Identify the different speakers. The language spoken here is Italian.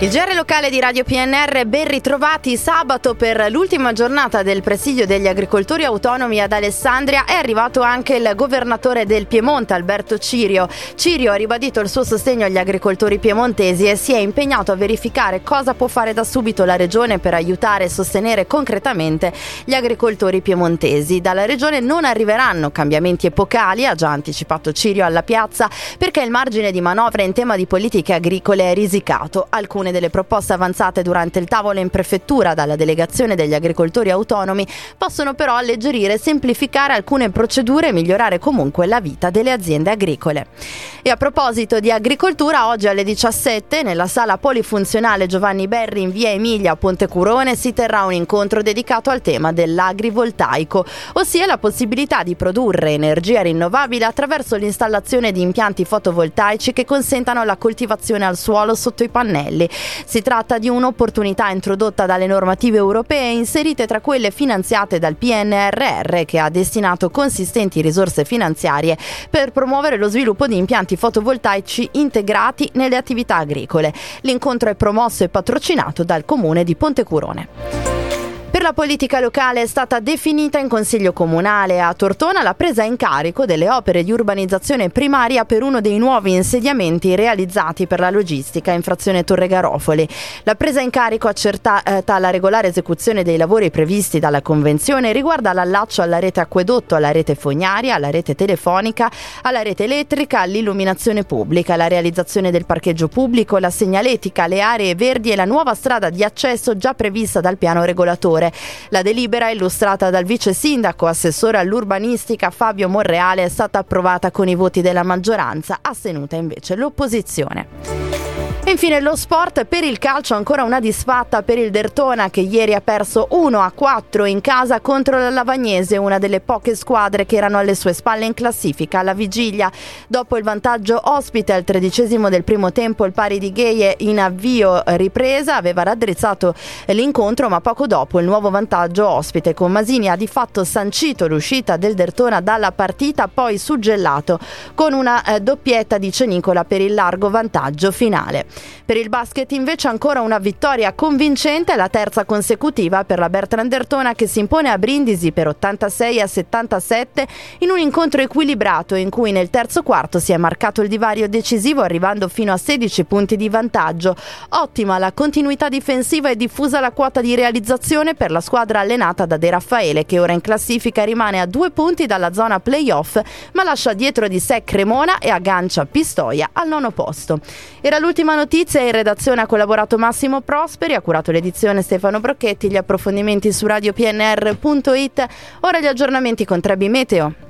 Speaker 1: Il GR locale di Radio PNR, ben ritrovati sabato per l'ultima giornata del presidio degli agricoltori autonomi ad Alessandria. È arrivato anche il governatore del Piemonte, Alberto Cirio. Cirio ha ribadito il suo sostegno agli agricoltori piemontesi e si è impegnato a verificare cosa può fare da subito la regione per aiutare e sostenere concretamente gli agricoltori piemontesi. Dalla regione non arriveranno cambiamenti epocali, ha già anticipato Cirio alla piazza, perché il margine di manovra in tema di politiche agricole è risicato. Alcune alcune delle proposte avanzate durante il tavolo in prefettura dalla delegazione degli agricoltori autonomi possono però alleggerire e semplificare alcune procedure e migliorare comunque la vita delle aziende agricole. E a proposito di agricoltura, oggi alle 17 nella sala polifunzionale Giovanni Berri in via Emilia a Pontecurone si terrà un incontro dedicato al tema dell'agrivoltaico, ossia la possibilità di produrre energia rinnovabile attraverso l'installazione di impianti fotovoltaici che consentano la coltivazione al suolo sotto i pannelli. Si tratta di un'opportunità introdotta dalle normative europee inserite tra quelle finanziate dal PNRR che ha destinato consistenti risorse finanziarie per promuovere lo sviluppo di impianti fotovoltaici integrati nelle attività agricole. L'incontro è promosso e patrocinato dal comune di Pontecurone. La politica locale è stata definita in Consiglio Comunale a Tortona la presa in carico delle opere di urbanizzazione primaria per uno dei nuovi insediamenti realizzati per la logistica in frazione Torre Garofoli. La presa in carico accertata alla regolare esecuzione dei lavori previsti dalla Convenzione riguarda l'allaccio alla rete acquedotto, alla rete fognaria, alla rete telefonica, alla rete elettrica, all'illuminazione pubblica, la realizzazione del parcheggio pubblico, la segnaletica, le aree verdi e la nuova strada di accesso già prevista dal piano regolatore. La delibera illustrata dal vice sindaco assessore all'urbanistica Fabio Monreale è stata approvata con i voti della maggioranza, astenuta invece l'opposizione. E infine lo sport per il calcio ancora una disfatta per il Dertona che ieri ha perso 1 a 4 in casa contro la Lavagnese, una delle poche squadre che erano alle sue spalle in classifica alla vigilia. Dopo il vantaggio ospite al tredicesimo del primo tempo il pari di Gheie in avvio ripresa aveva raddrizzato l'incontro ma poco dopo il nuovo vantaggio ospite con Masini ha di fatto sancito l'uscita del Dertona dalla partita poi suggellato con una eh, doppietta di Cenicola per il largo vantaggio finale. Per il basket invece ancora una vittoria convincente, la terza consecutiva per la Bertrand Dertona che si impone a Brindisi per 86 a 77 in un incontro equilibrato in cui nel terzo quarto si è marcato il divario decisivo arrivando fino a 16 punti di vantaggio. Ottima la continuità difensiva e diffusa la quota di realizzazione per la squadra allenata da De Raffaele che ora in classifica rimane a due punti dalla zona playoff ma lascia dietro di sé Cremona e aggancia Pistoia al nono posto. Era l'ultima notizia notizia in redazione ha collaborato Massimo Prosperi, ha curato l'edizione Stefano Brocchetti, gli approfondimenti su radiopnr.it, ora gli aggiornamenti con Trebi Meteo.